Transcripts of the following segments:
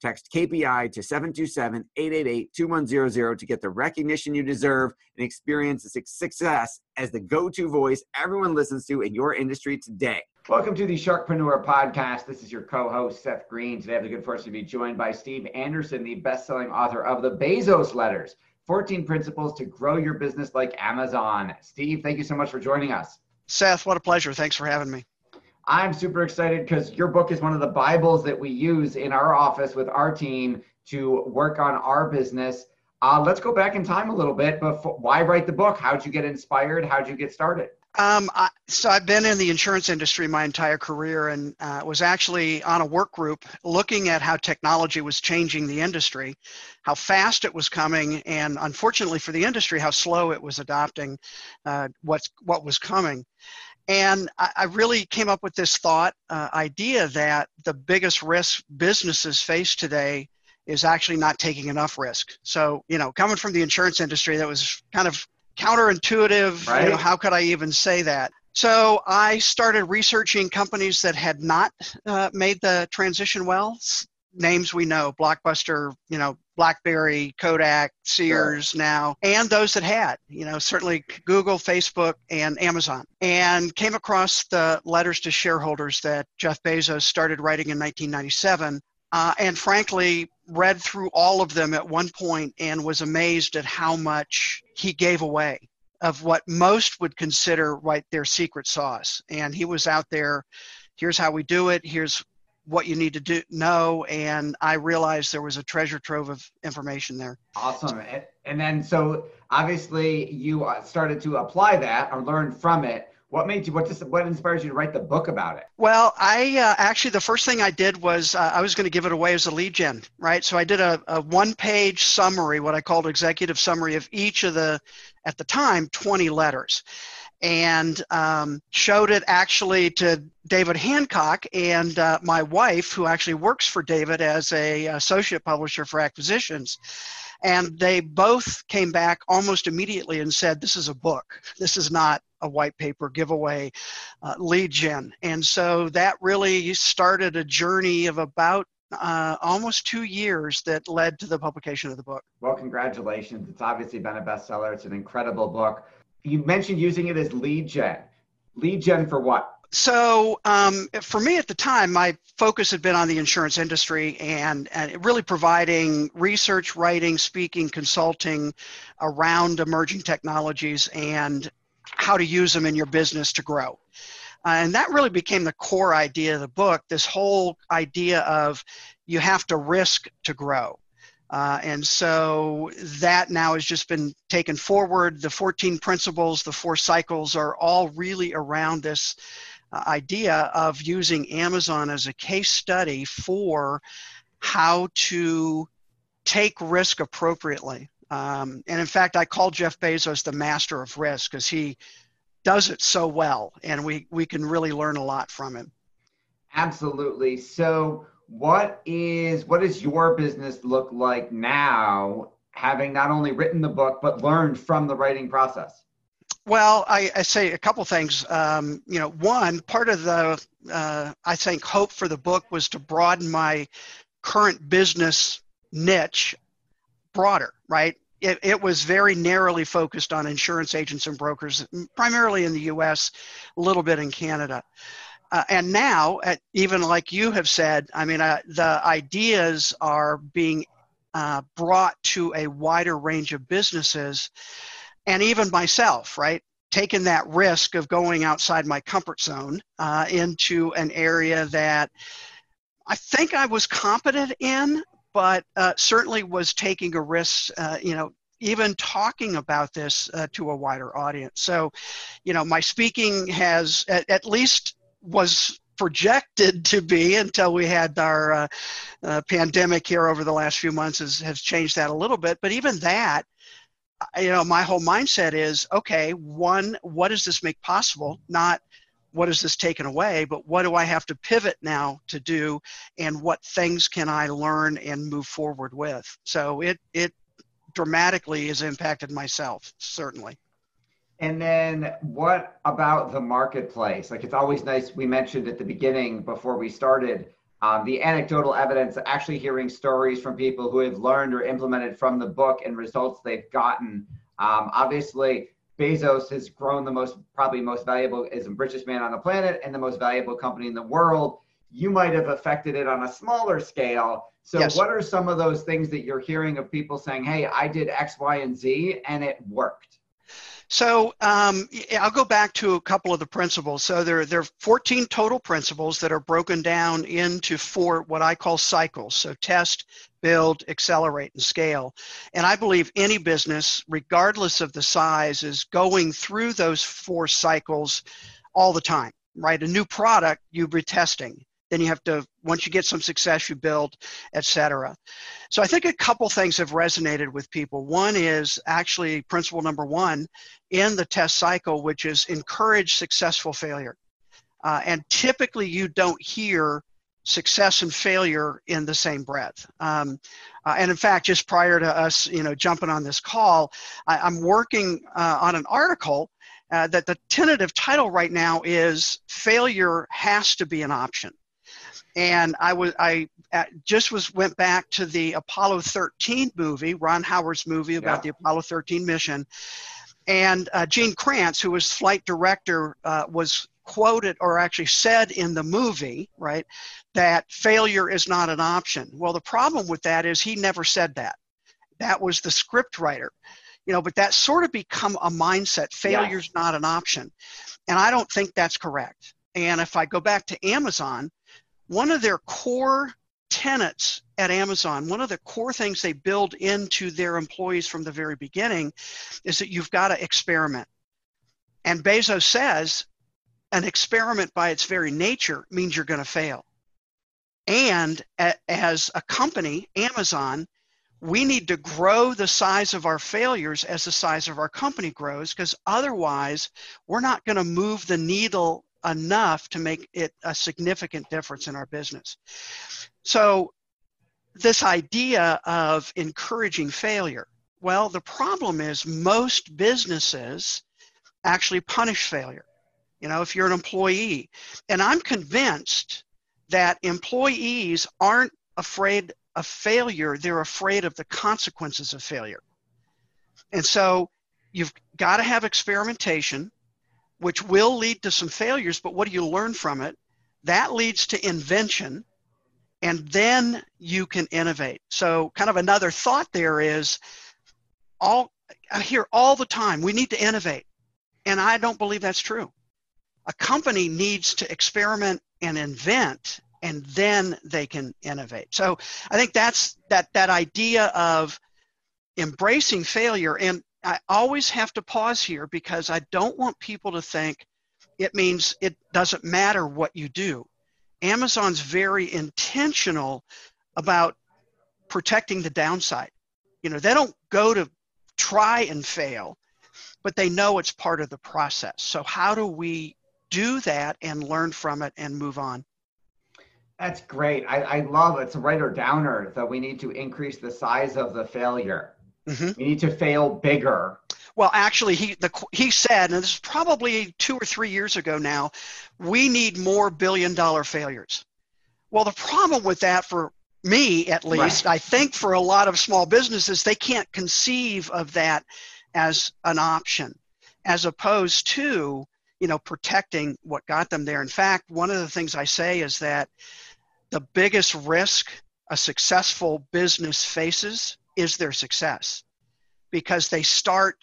Text KPI to 727 888 2100 to get the recognition you deserve and experience the success as the go to voice everyone listens to in your industry today. Welcome to the Sharkpreneur Podcast. This is your co host, Seth Green. Today, I have the good fortune to be joined by Steve Anderson, the best selling author of the Bezos Letters 14 Principles to Grow Your Business Like Amazon. Steve, thank you so much for joining us. Seth, what a pleasure. Thanks for having me. I'm super excited because your book is one of the Bibles that we use in our office with our team to work on our business. Uh, let's go back in time a little bit. But why write the book? How'd you get inspired? How'd you get started? Um, I, so I've been in the insurance industry my entire career, and uh, was actually on a work group looking at how technology was changing the industry, how fast it was coming, and unfortunately for the industry, how slow it was adopting uh, what's what was coming. And I, I really came up with this thought uh, idea that the biggest risk businesses face today is actually not taking enough risk. So, you know, coming from the insurance industry, that was kind of counterintuitive. Right. You know, how could I even say that? So I started researching companies that had not uh, made the transition well. Names we know, Blockbuster, you know, BlackBerry, Kodak, Sears sure. now, and those that had, you know, certainly Google, Facebook, and Amazon. And came across the letters to shareholders that Jeff Bezos started writing in 1997. Uh, and frankly, read through all of them at one point and was amazed at how much he gave away of what most would consider right their secret sauce. And he was out there, here's how we do it, here's what you need to do know and i realized there was a treasure trove of information there. Awesome. And then so obviously you uh, started to apply that or learn from it. What made you what just what inspired you to write the book about it? Well i uh, actually the first thing i did was uh, i was going to give it away as a lead gen right? So i did a, a one page summary what i called executive summary of each of the at the time 20 letters and um, showed it actually to David Hancock and uh, my wife, who actually works for David as a associate publisher for acquisitions. And they both came back almost immediately and said, This is a book. This is not a white paper giveaway uh, lead gen. And so that really started a journey of about uh, almost two years that led to the publication of the book. Well, congratulations. It's obviously been a bestseller. It's an incredible book you mentioned using it as lead gen. Lead gen for what? So um, for me at the time, my focus had been on the insurance industry and, and really providing research, writing, speaking, consulting around emerging technologies and how to use them in your business to grow. Uh, and that really became the core idea of the book this whole idea of you have to risk to grow. Uh, and so that now has just been taken forward. The 14 principles, the four cycles are all really around this uh, idea of using Amazon as a case study for how to take risk appropriately. Um, and in fact, I call Jeff Bezos the master of risk because he does it so well, and we, we can really learn a lot from him. Absolutely. So, what is what does your business look like now having not only written the book but learned from the writing process? Well i, I say a couple things. Um, you know one part of the uh, i think hope for the book was to broaden my current business niche broader right? It, it, was very narrowly focused on insurance agents and brokers, primarily in the US, a little bit in Canada. Uh, and now, at, even like you have said, I mean, uh, the ideas are being uh, brought to a wider range of businesses, and even myself, right? Taking that risk of going outside my comfort zone uh, into an area that I think I was competent in, but uh, certainly was taking a risk, uh, you know, even talking about this uh, to a wider audience. So, you know, my speaking has at, at least was projected to be until we had our uh, uh, pandemic here over the last few months has, has changed that a little bit. But even that, you know, my whole mindset is okay, one, what does this make possible? Not what is this taken away, but what do I have to pivot now to do, and what things can I learn and move forward with? So it it dramatically has impacted myself, certainly. And then what about the marketplace? Like it's always nice. We mentioned at the beginning before we started um, the anecdotal evidence, actually hearing stories from people who have learned or implemented from the book and results they've gotten. Um, obviously, Bezos has grown the most, probably most valuable, is the richest man on the planet and the most valuable company in the world. You might have affected it on a smaller scale. So, yes. what are some of those things that you're hearing of people saying, hey, I did X, Y, and Z and it worked? So um, I'll go back to a couple of the principles. So there, there are 14 total principles that are broken down into four what I call cycles. So test, build, accelerate, and scale. And I believe any business, regardless of the size, is going through those four cycles all the time, right? A new product, you're retesting then you have to once you get some success you build etc so i think a couple things have resonated with people. One is actually principle number one in the test cycle which is encourage successful failure. Uh, and typically you don't hear success and failure in the same breath. Um, uh, and in fact just prior to us you know jumping on this call I, am working uh, on an article uh, that the tentative title right now is failure has to be an option and I was I just was went back to the Apollo 13 movie, Ron Howard's movie about yeah. the Apollo 13 mission, and uh, Gene Kranz, who was flight director, uh, was quoted or actually said in the movie, right, that failure is not an option. Well, the problem with that is he never said that. That was the script writer, you know. But that's sort of become a mindset. Failure's yeah. not an option, and I don't think that's correct. And if I go back to Amazon, one of their core tenets at Amazon, one of the core things they build into their employees from the very beginning is that you've got to experiment. And Bezos says an experiment by its very nature means you're going to fail. And as a company, Amazon, we need to grow the size of our failures as the size of our company grows because otherwise we're not going to move the needle enough to make it a significant difference in our business. So, this idea of encouraging failure, well, the problem is most businesses actually punish failure. You know, if you're an employee, and I'm convinced that employees aren't afraid of failure, they're afraid of the consequences of failure. And so you've got to have experimentation which will lead to some failures, but what do you learn from it? That leads to invention, and then you can innovate. So, kind of another thought there is all I hear all the time we need to innovate, and I don't believe that's true. A company needs to experiment and invent, and then they can innovate. So, I think that's that that idea of embracing failure and I always have to pause here because I don't want people to think it means it doesn't matter what you do. Amazon's very intentional about protecting the downside. You know, they don't go to try and fail, but they know it's part of the process. So, how do we do that and learn from it and move on? That's great. I, I love it's a writer downer that we need to increase the size of the failure. Mm-hmm. We need to fail bigger. Well, actually, he the, he said, and this is probably two or three years ago now, we need more billion dollar failures. Well, the problem with that for me at least, right. I think for a lot of small businesses, they can't conceive of that as an option, as opposed to you know protecting what got them there. In fact, one of the things I say is that the biggest risk a successful business faces is their success because they start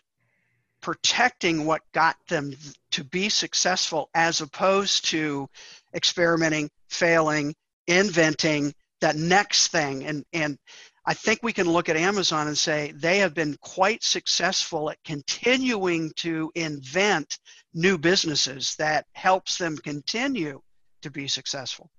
protecting what got them to be successful as opposed to experimenting, failing, inventing that next thing. And, and I think we can look at Amazon and say they have been quite successful at continuing to invent new businesses that helps them continue to be successful.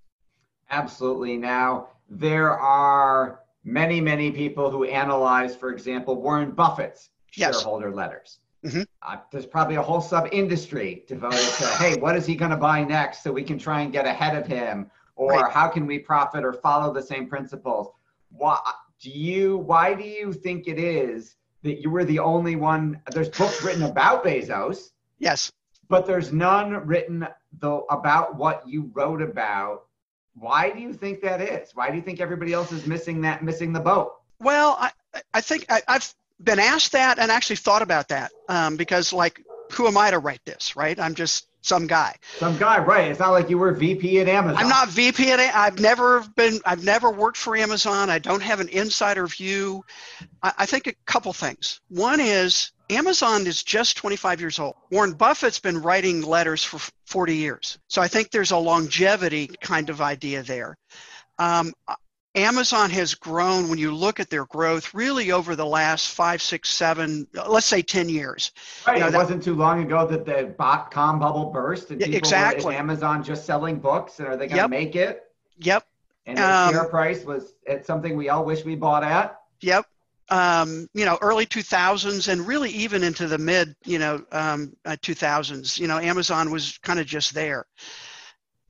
Absolutely. Now, there are many, many people who analyze, for example, Warren Buffett's yes. shareholder letters. Mm-hmm. Uh, there's probably a whole sub industry devoted to, hey, what is he going to buy next so we can try and get ahead of him? Or right. how can we profit or follow the same principles? Why do you, why do you think it is that you were the only one? There's books written about Bezos. Yes. But there's none written though about what you wrote about. Why do you think that is? Why do you think everybody else is missing that, missing the boat? Well, I, I think I, I've been asked that and actually thought about that um, because like who am i to write this right? I'm just some guy. Some guy right. It's not like you were vp at amazon. I'm not vp at i've never been i've never worked for amazon. I don't have an insider view. I, I think a couple things. One is amazon is just 25 years old warren buffett's been writing letters for 40 years so i think there's a longevity kind of idea there um, Amazon has grown when you look at their growth really over the last five, six, seven, let's say 10 years. Right. You know, it that, wasn't too long ago that the dot com bubble burst and people exactly. were Amazon just selling books and are they going to yep. make it? Yep. And the um, share price was it's something we all wish we bought at. Yep. Um, you know, early 2000s and really even into the mid, you know, um, uh, 2000s, you know, Amazon was kind of just there.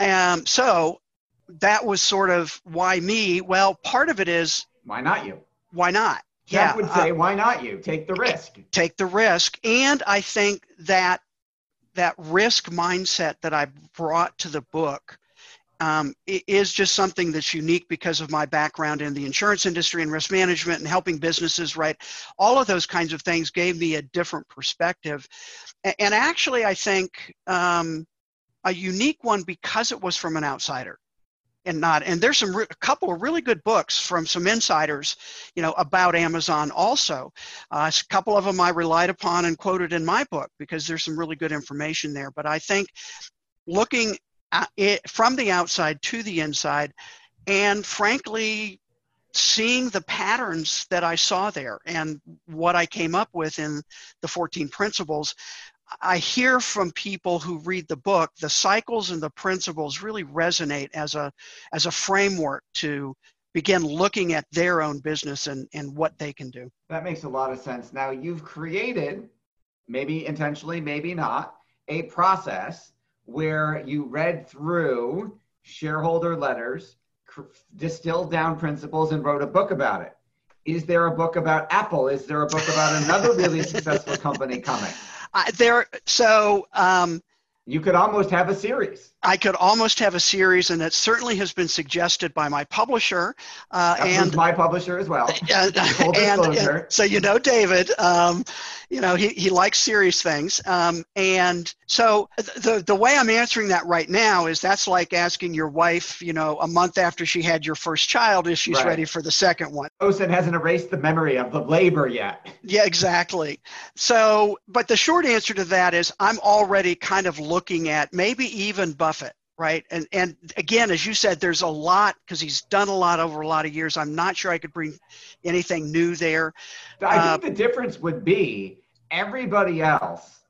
Um, so that was sort of why me. Well, part of it is why not you? Why not? Jeff yeah, would say, uh, why not you? Take the risk. Take the risk. And I think that that risk mindset that I brought to the book um, is just something that's unique because of my background in the insurance industry and risk management and helping businesses, right? All of those kinds of things gave me a different perspective. And actually, I think um, a unique one because it was from an outsider and not and there's some a couple of really good books from some insiders you know about amazon also uh, a couple of them i relied upon and quoted in my book because there's some really good information there but i think looking at it from the outside to the inside and frankly seeing the patterns that i saw there and what i came up with in the 14 principles I hear from people who read the book, the cycles and the principles really resonate as a as a framework to begin looking at their own business and, and what they can do. That makes a lot of sense. Now you've created, maybe intentionally, maybe not, a process where you read through shareholder letters, distilled down principles, and wrote a book about it. Is there a book about Apple? Is there a book about another really successful company coming? I, there, so um, you could almost have a series. I could almost have a series, and it certainly has been suggested by my publisher. Uh, and my publisher as well. and, and, so you know David, um, you know he, he likes serious things, um, and so the the way I'm answering that right now is that's like asking your wife, you know, a month after she had your first child, if she's right. ready for the second one. Osen hasn't erased the memory of the labor yet. Yeah, exactly. So, but the short answer to that is I'm already kind of looking at maybe even Buffett, right? And and again, as you said, there's a lot because he's done a lot over a lot of years. I'm not sure I could bring anything new there. I uh, think the difference would be everybody else,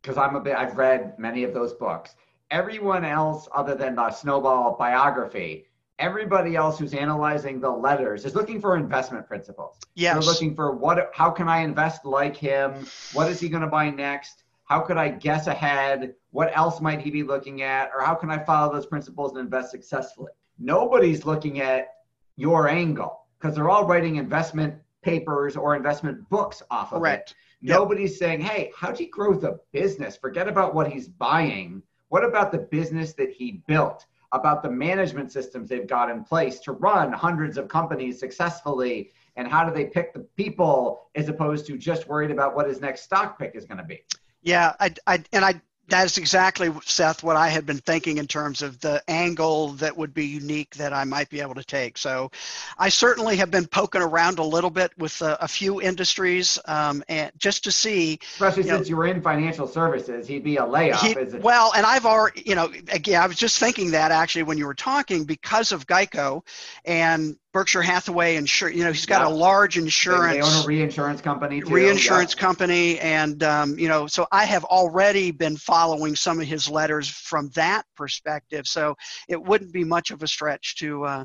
because I'm a bit. I've read many of those books. Everyone else, other than the Snowball biography, everybody else who's analyzing the letters is looking for investment principles. Yeah, They're looking for what how can I invest like him? What is he going to buy next? How could I guess ahead? What else might he be looking at? Or how can I follow those principles and invest successfully? Nobody's looking at your angle because they're all writing investment papers or investment books off of Correct. it. Nobody's saying, hey, how'd he grow the business? Forget about what he's buying. What about the business that he built? about the management systems they've got in place to run hundreds of companies successfully and how do they pick the people as opposed to just worried about what his next stock pick is going to be yeah I, I and i that's exactly seth what i had been thinking in terms of the angle that would be unique that i might be able to take. So i certainly have been poking around a little bit with a, a few industries um, and just to see especially you since know, you were in financial services he'd be a layoff he, well and i've already you know again i was just thinking that actually when you were talking because of geico and Berkshire Hathaway insure. You know, he's got yeah. a large insurance. They, own a reinsurance company. Too. Reinsurance yeah. company, and um, you know, so I have already been following some of his letters from that perspective. So it wouldn't be much of a stretch to uh,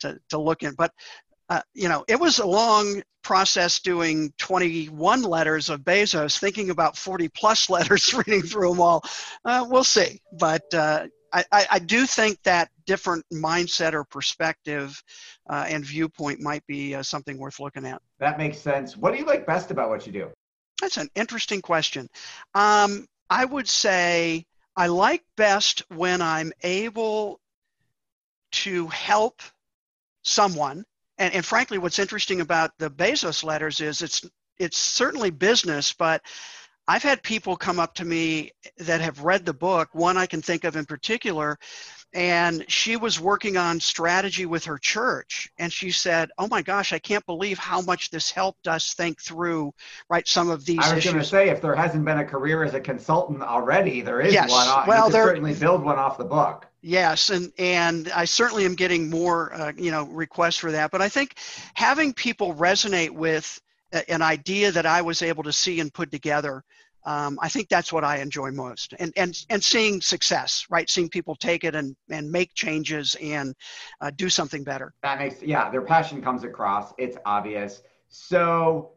to to look in. But uh, you know, it was a long process doing 21 letters of Bezos, thinking about 40 plus letters, reading through them all. Uh, we'll see. But uh, I, I, do think that different mindset or perspective uh, and viewpoint might be uh, something worth looking at. That makes sense. What do you like best about what you do? That's an interesting question. Um, I would say I like best when I'm able to help someone. And, and frankly, what's interesting about the Bezos letters is it's it's certainly business, but I've had people come up to me that have read the book. One I can think of in particular, and she was working on strategy with her church and she said oh my gosh i can't believe how much this helped us think through right some of these i was going to say if there hasn't been a career as a consultant already there is yes. one well you there certainly build one off the book yes and and i certainly am getting more uh, you know requests for that but i think having people resonate with an idea that I was able to see and put together. Um, I think that's what I enjoy most, and and and seeing success, right? Seeing people take it and and make changes and uh, do something better. That makes yeah, their passion comes across. It's obvious. So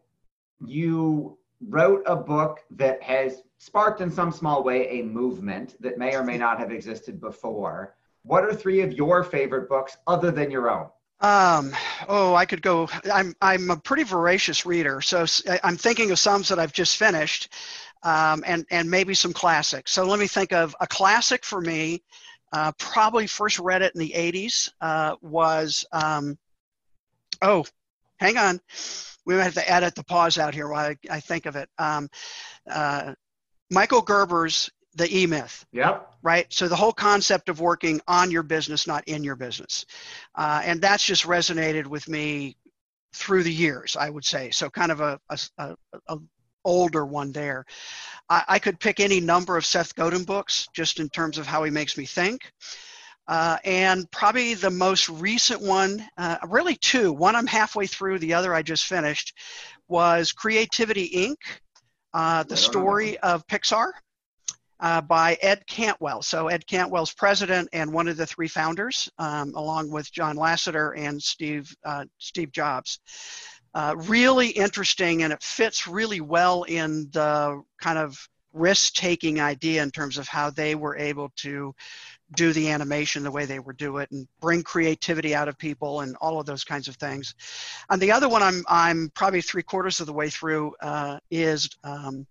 you wrote a book that has sparked in some small way a movement that may or may not have existed before. What are three of your favorite books other than your own? Um, oh, I could go. I'm I'm a pretty voracious reader, so I'm thinking of some that I've just finished, um, and and maybe some classics. So let me think of a classic for me. Uh, probably first read it in the '80s. Uh, was um, oh, hang on, we might have to edit the pause out here while I, I think of it. Um, uh, Michael Gerber's the E Myth. Yep. Right. So the whole concept of working on your business, not in your business, uh, and that's just resonated with me through the years. I would say so. Kind of a, a, a, a older one there. I, I, could pick any number of Seth Godin books just in terms of how he makes me think. Uh, and probably the most recent one, uh, really two. One I'm halfway through, the other I just finished, was Creativity Inc. Uh, the story of Pixar uh, by Ed Catmull. So Ed Catmull's president and one of the three founders, um, along with John Lasseter and Steve uh, Steve Jobs. Uh, really interesting, and it fits really well in the kind of risk-taking idea in terms of how they were able to do the animation the way they were do it and bring creativity out of people and all of those kinds of things. And the other one I'm I'm probably three quarters of the way through uh, is um,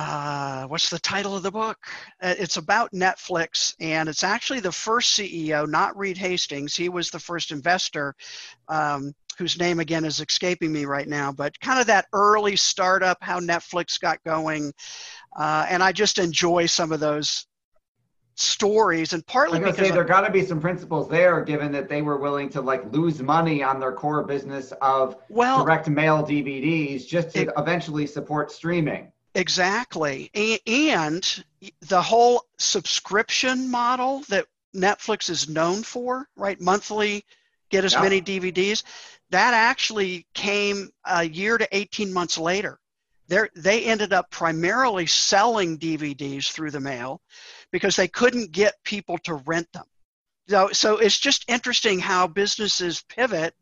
uh, what's the title of the book? Uh, it's about Netflix, and it's actually the first CEO, not Reed Hastings. He was the first investor, um, whose name again is escaping me right now, but kind of that early startup, how Netflix got going. Uh, and I just enjoy some of those stories and partly because say, there got to be some principles there given that they were willing to like lose money on their core business of well, direct mail dvds just to it, eventually support streaming Exactly. And the whole subscription model that Netflix is known for, right? Monthly, get as yeah. many DVDs. That actually came a year to 18 months later. They're, they ended up primarily selling DVDs through the mail because they couldn't get people to rent them. So, so it's just interesting how businesses pivot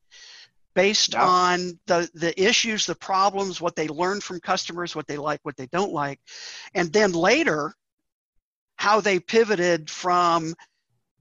based yep. on the the issues the problems what they learn from customers what they like what they don't like. And then later how they pivoted from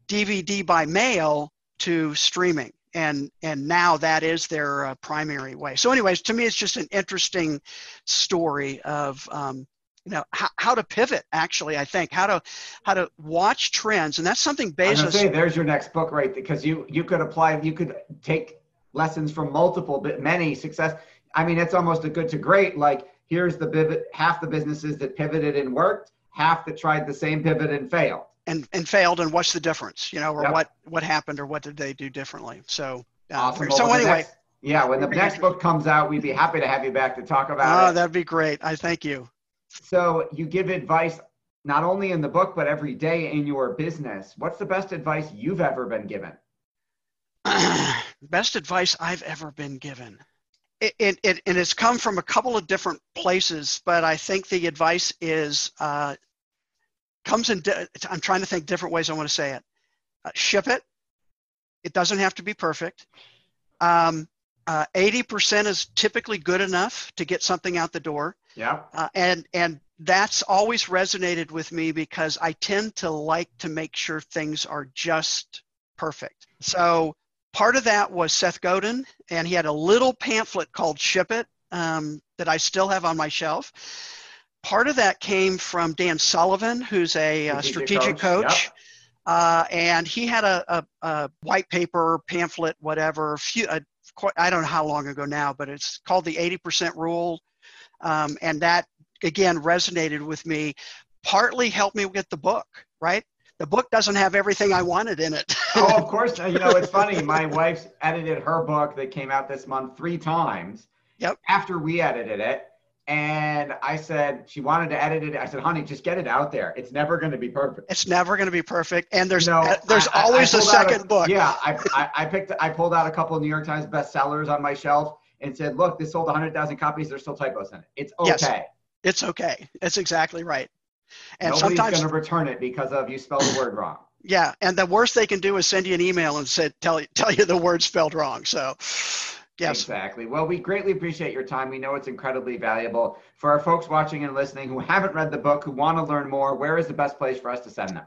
dvd by mail to streaming. And and now that is their uh, primary way. So anyways to me it's just an interesting story of um, you know how, how to pivot actually i think. How to how to watch trends. And that's something bezos say there's your next book right because you you could apply you could take lessons from multiple but many success i mean it's almost a good to great like here's the pivot half the businesses that pivoted and worked half that tried the same pivot and failed and and failed and what's the difference you know or yep. what what happened or what did they do differently so uh, awesome. so anyway next, yeah when the next book comes out we'd be happy to have you back to talk about oh, it that'd be great i thank you so you give advice not only in the book, but every day in your business. What's the best advice you've ever been given? best advice I've ever been given. It, it, it, and it's come from a couple of different places, but I think the advice is uh, comes in. Di- I'm trying to think different ways I want to say it. Uh, ship it. It doesn't have to be perfect. Um, uh, 80% is typically good enough to get something out the door. Yeah. Uh, and and that's always resonated with me because I tend to like to make sure things are just perfect. So part of that was Seth Godin, and he had a little pamphlet called Ship It um, that I still have on my shelf. Part of that came from Dan Sullivan, who's a uh, strategic, coach. coach. Yep. Uh, and he had a, a, a, white paper pamphlet, whatever, few, a, I don't know how long ago now, but it's called the 80% rule. Um, and that, again, resonated with me, partly helped me get the book, right? The book doesn't have everything I wanted in it. oh, of course. You know, it's funny. My wife's edited her book that came out this month three times. Yep. After we edited it. And I said, she wanted to edit it. I said, honey, just get it out there. It's never going to be perfect. It's never going to be perfect. And there's, no, know, uh, there's I, always I a second a, book. Yeah. I, I, I picked, I pulled out a couple of New York Times bestsellers on my shelf and said, look, this sold 100,000 copies. There's still typos in it. It's okay. Yes, it's okay. It's exactly right. And Nobody's sometimes going to return it because of you spelled the word wrong. Yeah, and the worst they can do is send you an email and say tell tell you the word spelled wrong. So, yes, exactly. Well, we greatly appreciate your time. We know it's incredibly valuable for our folks watching and listening who haven't read the book, who want to learn more. Where is the best place for us to send them?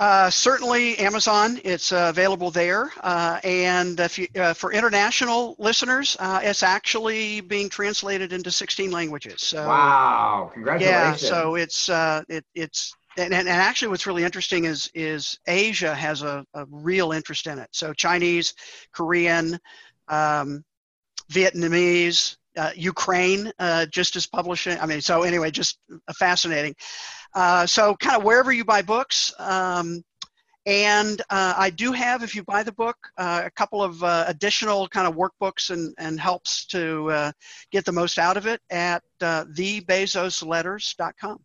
Uh, certainly Amazon, it's uh, available there. Uh, and you, uh, for international listeners, uh, it's actually being translated into 16 languages. So, wow, congratulations. Yeah, so it's, uh, it, it's, and, and, actually what's really interesting is, is Asia has a, a real interest in it. So Chinese, Korean, um, Vietnamese, Ukraine just is publishing. I mean, so anyway, just fascinating. Uh, so kind of wherever you buy books. Um, and uh, I do have, if you buy the book, uh, a couple of uh, additional kind of workbooks and, and helps to uh, get the most out of it at thebezosletters.com.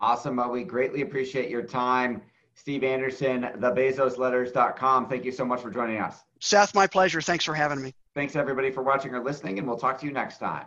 Awesome. Well, we greatly appreciate your time. Steve Anderson, thebezosletters.com. Thank you so much for joining us. Seth, my pleasure. Thanks for having me. Thanks, everybody, for watching or listening, and we'll talk to you next time.